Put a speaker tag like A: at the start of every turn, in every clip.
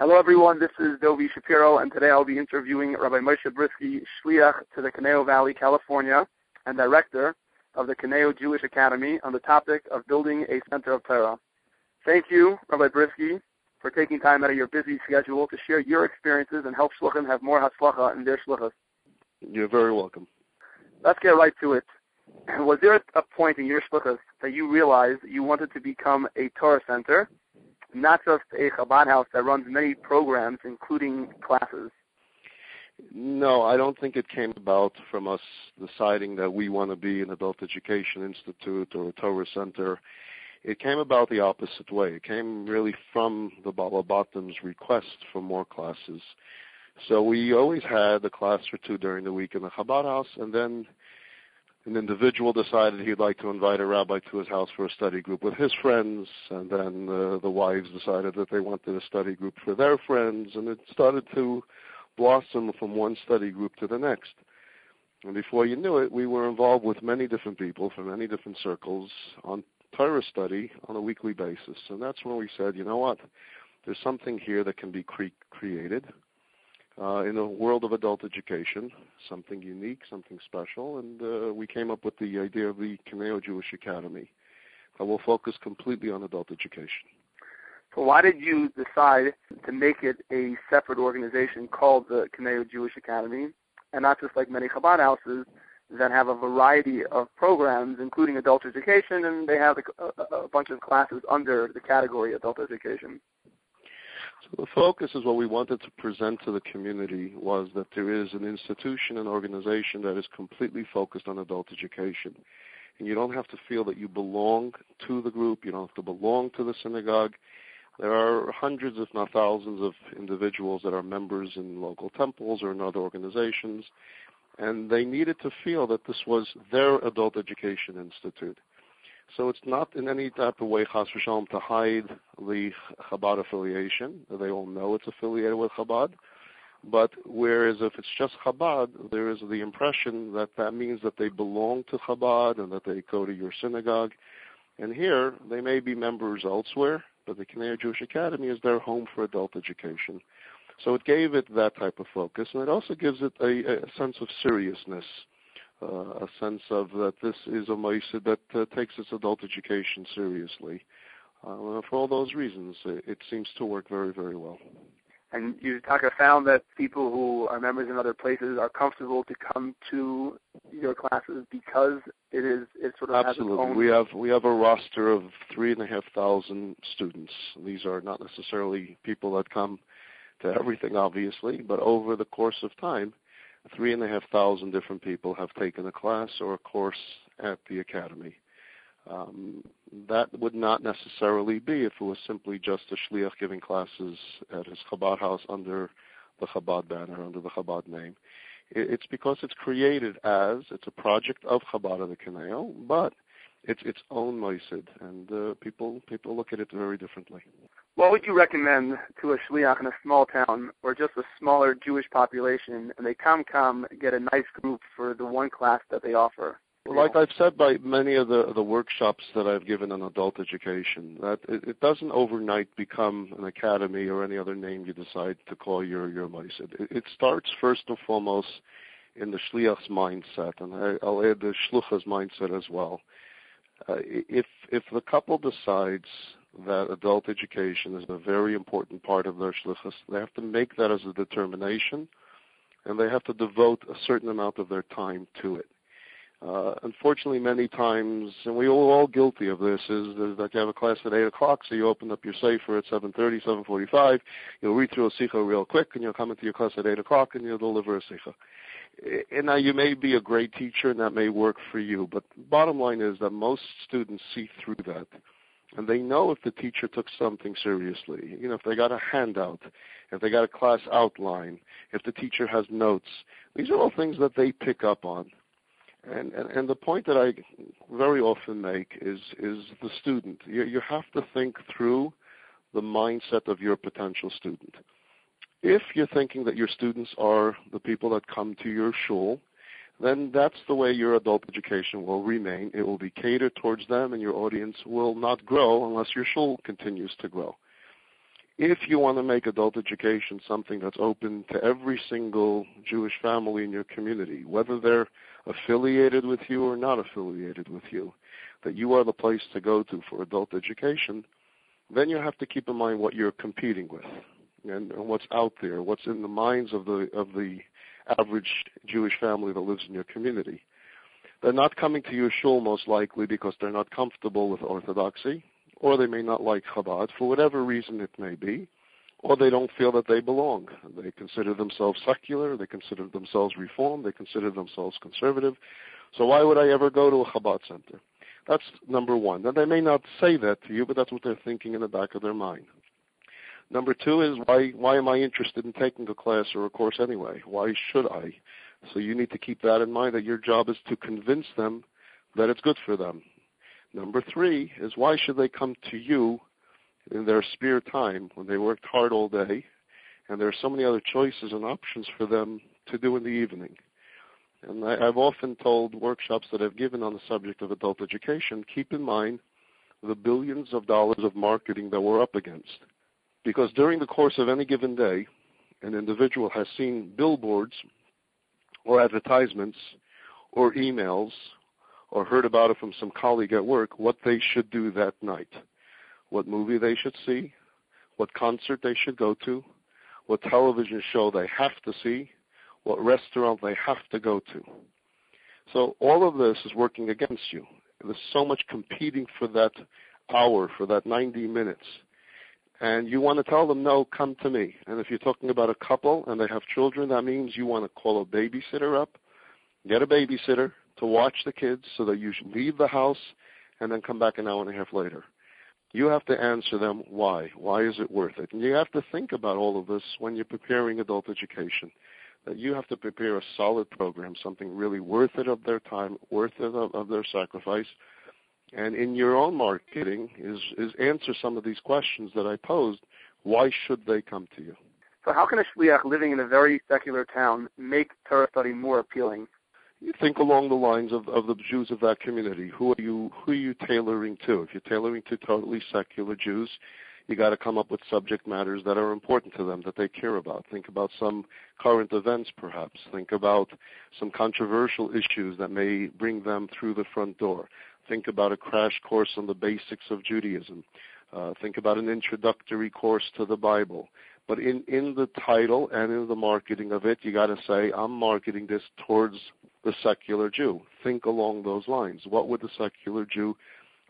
A: Hello, everyone. This is Dovi Shapiro, and today I'll be interviewing Rabbi Moshe Bryski, Shliach to the Conejo Valley, California, and Director of the Conejo Jewish Academy on the topic of building a Center of Torah. Thank you, Rabbi Bryski, for taking time out of your busy schedule to share your experiences and help Shluchim have more Hatzlacha in their Shluchas.
B: You're very welcome.
A: Let's get right to it. Was there a point in your Shluchas that you realized you wanted to become a Torah center not just a Chabad house that runs many programs, including classes.
B: No, I don't think it came about from us deciding that we want to be an adult education institute or a Torah center. It came about the opposite way. It came really from the balabatim's request for more classes. So we always had a class or two during the week in the Chabad house, and then an individual decided he'd like to invite a rabbi to his house for a study group with his friends, and then uh, the wives decided that they wanted a study group for their friends, and it started to blossom from one study group to the next. And before you knew it, we were involved with many different people from many different circles on Torah study on a weekly basis. And that's when we said, you know what? There's something here that can be cre- created uh, in the world of adult education, something unique, something special, and uh, we came up with the idea of the Conejo Jewish Academy. that will focus completely on adult education.
A: So why did you decide to make it a separate organization called the Conejo Jewish Academy, and not just like many Chabad houses that have a variety of programs, including adult education, and they have a, a, a bunch of classes under the category adult education?
B: So the focus is what we wanted to present to the community was that there is an institution, an organization that is completely focused on adult education. And you don't have to feel that you belong to the group, you don't have to belong to the synagogue. There are hundreds, if not thousands, of individuals that are members in local temples or in other organizations, and they needed to feel that this was their adult education institute. So it's not in any type of way, chas v'shalom, to hide the Chabad affiliation. They all know it's affiliated with Chabad. But whereas if it's just Chabad, there is the impression that that means that they belong to Chabad and that they go to your synagogue. And here, they may be members elsewhere, but the Conejo Jewish Academy is their home for adult education. So it gave it that type of focus, and it also gives it a, sense of seriousness a sense of that this is a Maisa that uh, takes its adult education seriously. Uh, for all those reasons, it, it, seems to work very, very well.
A: And you Taka found that people who are members in other places are comfortable to come to your classes because it is it sort of
B: absolutely. We have we have a roster of three and a half thousand students. These are not necessarily people that come to everything, obviously, but over the course of time, three and a half thousand different people have taken a class or a course at the academy. Um, that would not necessarily be if it was simply just a shliach giving classes at his Chabad house under the Chabad banner, under the Chabad name. It's because it's created as it's a project of Chabad of the Conejo, but it's its own moisid, and uh, people people look at it very differently.
A: What would you recommend to a shliach in a small town or just a smaller Jewish population, and they come come get a nice group for the one class that they offer?
B: Like I've said by many of the the workshops that I've given on adult education, that it, it doesn't overnight become an academy or any other name you decide to call your your moisid. It, it starts first and foremost in the shliach's mindset, and I, will add the shlucha's mindset as well. Uh, if if the couple decides that adult education is a very important part of their shlichus, they have to make that as a determination, and they have to devote a certain amount of their time to it. Uh, unfortunately, many times, and we are all guilty of this, is, that you have a class at 8 o'clock, so you open up your sefer at 7.30, 7.45, you'll read through a sikha real quick, and you'll come into your class at 8 o'clock, and you'll deliver a sikha and now you may be a great teacher and that may work for you, but bottom line is that most students see through that. And they know if the teacher took something seriously. You know, if they got a handout, if they got a class outline, if the teacher has notes. These are all things that they pick up on. And, and, and the point that I very often make is, is the student. You, you have to think through the mindset of your potential student. If you're thinking that your students are the people that come to your shul, then that's the way your adult education will remain. It will be catered towards them, and your audience will not grow unless your shul continues to grow. if you want to make adult education something that's open to every single Jewish family in your community, whether they're affiliated with you or not affiliated with you, that you are the place to go to for adult education, then you have to keep in mind what you're competing with and, and what's out there, what's in the minds of the of the average Jewish family that lives in your community. They're not coming to your shul most likely because they're not comfortable with orthodoxy, or they may not like Chabad for whatever reason it may be, or they don't feel that they belong. They consider themselves secular, they consider themselves reformed, they consider themselves conservative. So why would I ever go to a Chabad center? That's number one. Now they may not say that to you, but that's what they're thinking in the back of their mind. Number two is why why am I interested in taking a class or a course anyway? Why should I? So you need to keep that in mind that your job is to convince them that it's good for them. Number three is why should they come to you in their spare time when they worked hard all day and there are so many other choices and options for them to do in the evening. And I, I've often told workshops that I've given on the subject of adult education, keep in mind the billions of dollars of marketing that we're up against. Because during the course of any given day, an individual has seen billboards or advertisements or emails or heard about it from some colleague at work what they should do that night, what movie they should see, what concert they should go to, what television show they have to see, what restaurant they have to go to. So all of this is working against you. There's so much competing for that hour, for that 90 minutes. And you want to tell them, no, come to me. And if you're talking about a couple and they have children, that means you want to call a babysitter up, get a babysitter to watch the kids so that you leave the house and then come back an hour and a half later. You have to answer them why. Why is it worth it? And you have to think about all of this when you're preparing adult education. That you have to prepare a solid program, something really worth it of their time, worth it of, of their sacrifice, and in your own marketing is, is answer some of these questions that I posed. Why should they come to you?
A: So how can a shliach living in a very secular town make Torah study more appealing?
B: You think along the lines of, of the Jews of that community. Who are you who are you tailoring to? If you're tailoring to totally secular Jews, you got to come up with subject matters that are important to them, that they care about. Think about some current events, perhaps. Think about some controversial issues that may bring them through the front door. Think about a crash course on the basics of Judaism. Uh, think about an introductory course to the Bible. But in, in the title and in the marketing of it, you got to say, I'm marketing this towards the secular Jew. Think along those lines. What would the secular Jew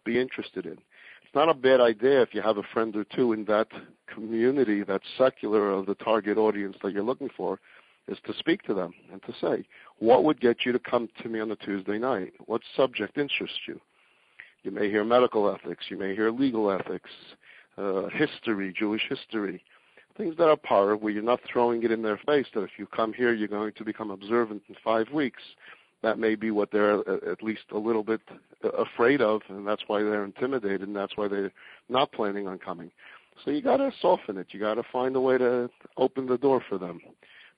B: be interested in? It's not a bad idea if you have a friend or two in that community that's secular of the target audience that you're looking for, is to speak to them and to say, what would get you to come to me on a Tuesday night? What subject interests you? You may hear medical ethics, you may hear legal ethics, uh, history, Jewish history, things that are part of where you're not throwing it in their face that if you come here, you're going to become observant in five weeks. That may be what they're uh, at least a little bit uh, afraid of, and that's why they're intimidated, and that's why they're not planning on coming. So you got to soften it. You got to find a way to open the door for them,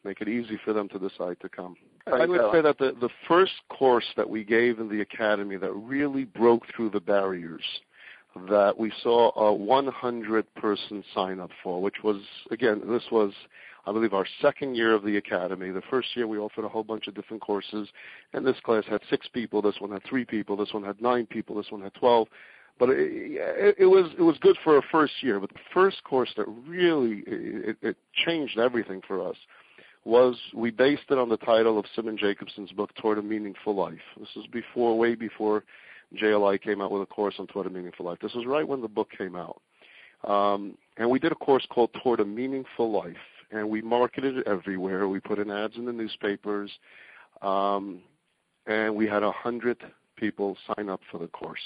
B: make it easy for them to decide to come. I would say that the, the first course that we gave in the academy that really broke through the barriers that we saw a 100 person sign up for, which was, again, this was, I believe, our second year of the academy. The first year we offered a whole bunch of different courses, and this class had six people, this one had three people, this one had nine people, this one had 12. But it, it, it was it was good for a first year. But the first course that really it, it changed everything for us was we based it on the title of Simon Jacobson's book, Toward a Meaningful Life. This is before, way before JLI came out with a course on Toward a Meaningful Life. This was right when the book came out. Um, and we did a course called Toward a Meaningful Life, and we marketed it everywhere. We put in ads in the newspapers, um, and we had a hundred people sign up for the course.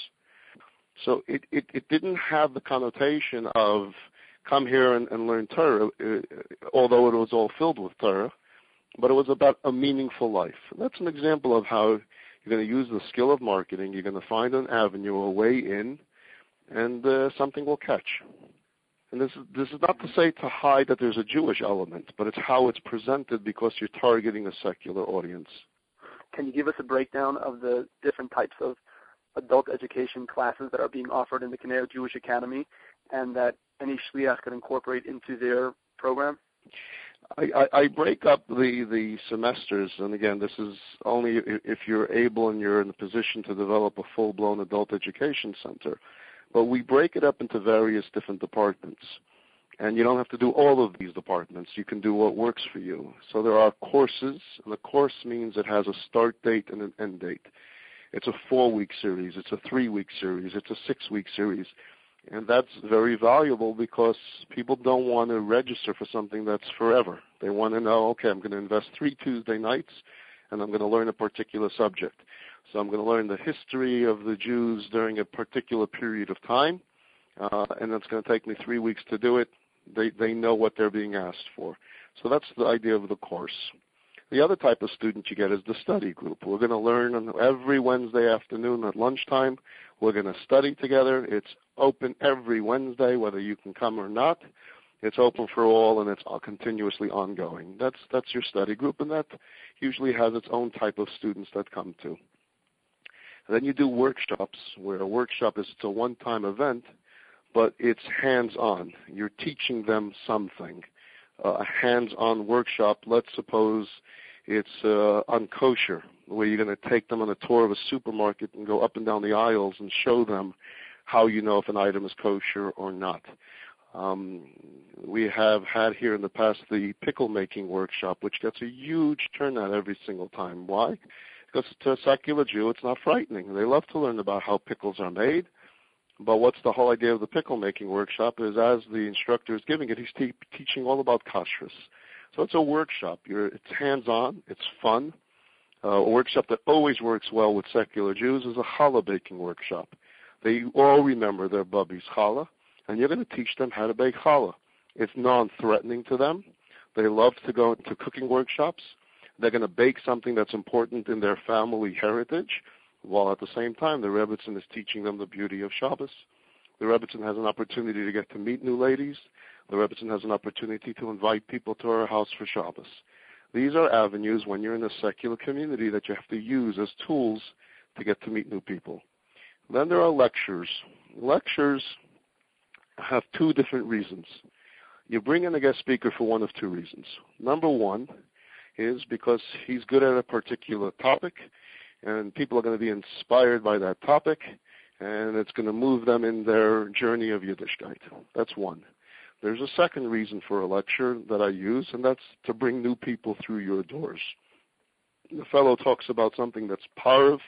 B: So it, it, it didn't have the connotation of come here and, and learn Torah, uh, although it was all filled with Torah, but it was about a meaningful life. And that's an example of how you're going to use the skill of marketing. You're going to find an avenue, a way in, and uh, something will catch. And this is, this is not to say to hide that there's a Jewish element, but it's how it's presented because you're targeting a secular audience.
A: Can you give us a breakdown of the different types of adult education classes that are being offered in the Conejo Jewish Academy and that any shliach can incorporate into their program?
B: I, I, break up the, the semesters, and again, this is only if you're able and you're in a position to develop a full-blown adult education center. But we break it up into various different departments. And you don't have to do all of these departments. You can do what works for you. So there are courses, and a course means it has a start date and an end date. It's a four-week series. It's a three-week series. It's a six-week series. And that's very valuable because people don't want to register for something that's forever. They want to know, okay, I'm going to invest three Tuesday nights and I'm going to learn a particular subject. So I'm going to learn the history of the Jews during a particular period of time, uh, and it's going to take me three weeks to do it. They, they know what they're being asked for. So that's the idea of the course. The other type of student you get is the study group. We're going to learn every Wednesday afternoon at lunchtime. We're going to study together. It's open every Wednesday, whether you can come or not. It's open for all, and it's continuously ongoing. That's that's your study group, and that usually has its own type of students that come to. And then you do workshops, where a workshop is it's a one-time event, but it's hands-on. You're teaching them something. Uh, a hands-on workshop. Let's suppose it's uh, on kosher, where you're going to take them on a tour of a supermarket and go up and down the aisles and show them how you know if an item is kosher or not. Um, we have had here in the past the pickle making workshop, which gets a huge turnout every single time. Why? Because to a secular Jew, it's not frightening. They love to learn about how pickles are made. But what's the whole idea of the pickle making workshop is as the instructor is giving it, he's te- teaching all about kashrus. So it's a workshop. You're, it's hands-on. It's fun. Uh, a workshop that always works well with secular Jews is a challah baking workshop. They all remember their bubby's challah, and you're going to teach them how to bake challah. It's non-threatening to them. They love to go to cooking workshops. They're going to bake something that's important in their family heritage, while at the same time the Rebbitzin is teaching them the beauty of Shabbos. The Rebbitzin has an opportunity to get to meet new ladies the Rebbitzin has an opportunity to invite people to our house for Shabbos. These are avenues when you're in a secular community that you have to use as tools to get to meet new people. Then there are lectures. Lectures have two different reasons. You bring in a guest speaker for one of two reasons. Number one is because he's good at a particular topic, and people are going to be inspired by that topic, and it's going to move them in their journey of Yiddishkeit. That's one. There's a second reason for a lecture that I use, and that's to bring new people through your doors. The fellow talks about something that's parv,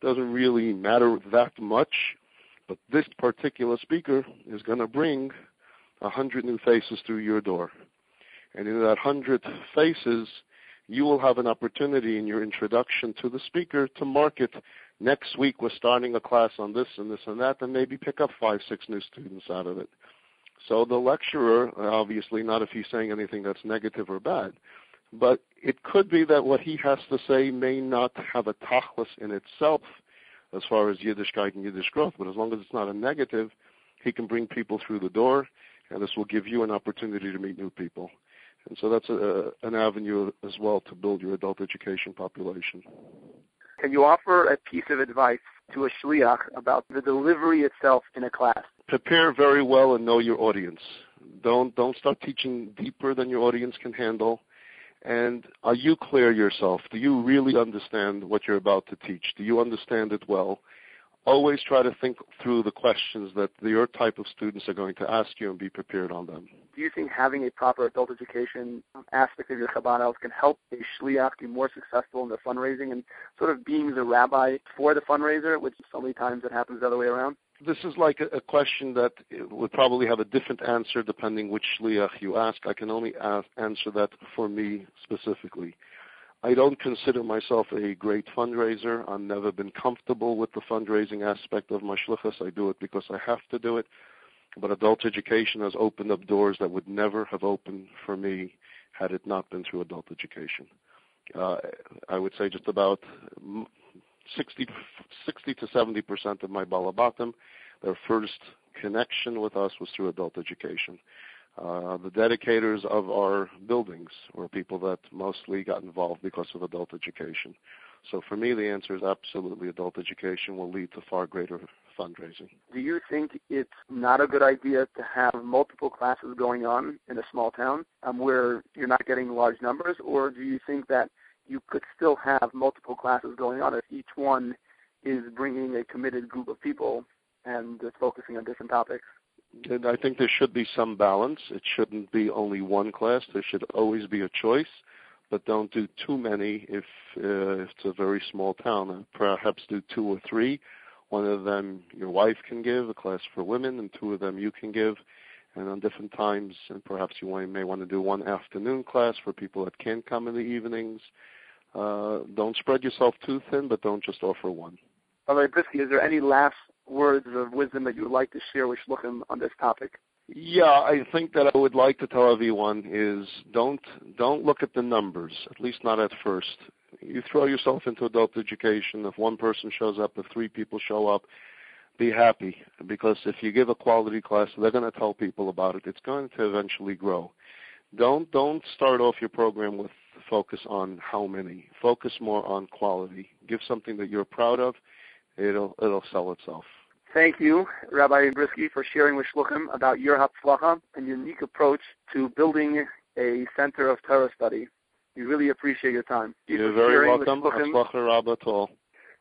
B: doesn't really matter that much, but this particular speaker is going to bring a hundred new faces through your door. And in that hundred faces, you will have an opportunity in your introduction to the speaker to market next week we're starting a class on this and this and that, and maybe pick up five, six new students out of it. So the lecturer, obviously not if he's saying anything that's negative or bad, but it could be that what he has to say may not have a tachlis in itself as far as Yiddishkeit and Yiddish growth, but as long as it's not a negative, he can bring people through the door, and this will give you an opportunity to meet new people. And so that's a, an avenue as well to build your adult education population.
A: Can you offer a piece of advice to a shliach about the delivery itself in a class?
B: Prepare very well and know your audience. Don't don't start teaching deeper than your audience can handle. And are you clear yourself? Do you really understand what you're about to teach? Do you understand it well? always try to think through the questions that your type of students are going to ask you and be prepared on them.
A: Do you think having a proper adult education aspect of your Chabad house can help a shliach be more successful in their fundraising and sort of being the rabbi for the fundraiser, which so many times it happens the other way around?
B: This is like a, question that would probably have a different answer depending which shliach you ask. I can only ask, answer that for me specifically. I don't consider myself a great fundraiser. I've never been comfortable with the fundraising aspect of my shlichus. I do it because I have to do it. But adult education has opened up doors that would never have opened for me had it not been through adult education. Uh, I would say just about 60, 60 to 70 percent of my balabatim, their first connection with us was through adult education. Uh, the dedicators of our buildings were people that mostly got involved because of adult education. So for me, the answer is absolutely adult education will lead to far greater fundraising.
A: Do you think it's not a good idea to have multiple classes going on in a small town um, where you're not getting large numbers, or do you think that you could still have multiple classes going on if each one is bringing a committed group of people and is focusing on different topics?
B: And I think there should be some balance. It shouldn't be only one class. There should always be a choice but don't do too many if, uh, if it's a very small town. And perhaps do two or three. One of them your wife can give, a class for women, and two of them you can give. And on different times, and perhaps you may want to do one afternoon class for people that can't come in the evenings. Uh, don't spread yourself too thin, but don't just offer one.
A: Rabbi Bryski, is there any last words of wisdom that you would like to share with Shluchim on this topic?
B: Yeah, I think that I would like to tell everyone is don't don't look at the numbers, at least not at first. You throw yourself into adult education. If one person shows up, if three people show up, be happy because if you give a quality class, they're going to tell people about it. It's going to eventually grow. Don't don't start off your program with focus on how many. Focus more on quality. Give something that you're proud of. It'll it'll sell itself.
A: Thank you, Rabbi Bryski, for sharing with Shluchim about your Hatzlacha and unique approach to building a center of Torah study. We really appreciate your time.
B: You're very welcome. Hatzlacha Rabba Tol.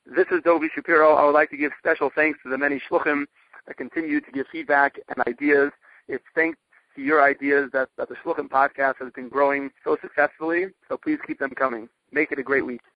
A: This is Dovi Shapiro. I would like to give special thanks to the many Shluchim that continue to give feedback and ideas. It's thanks to your ideas that, that the Shluchim podcast has been growing so successfully, so please keep them coming. Make it a great week.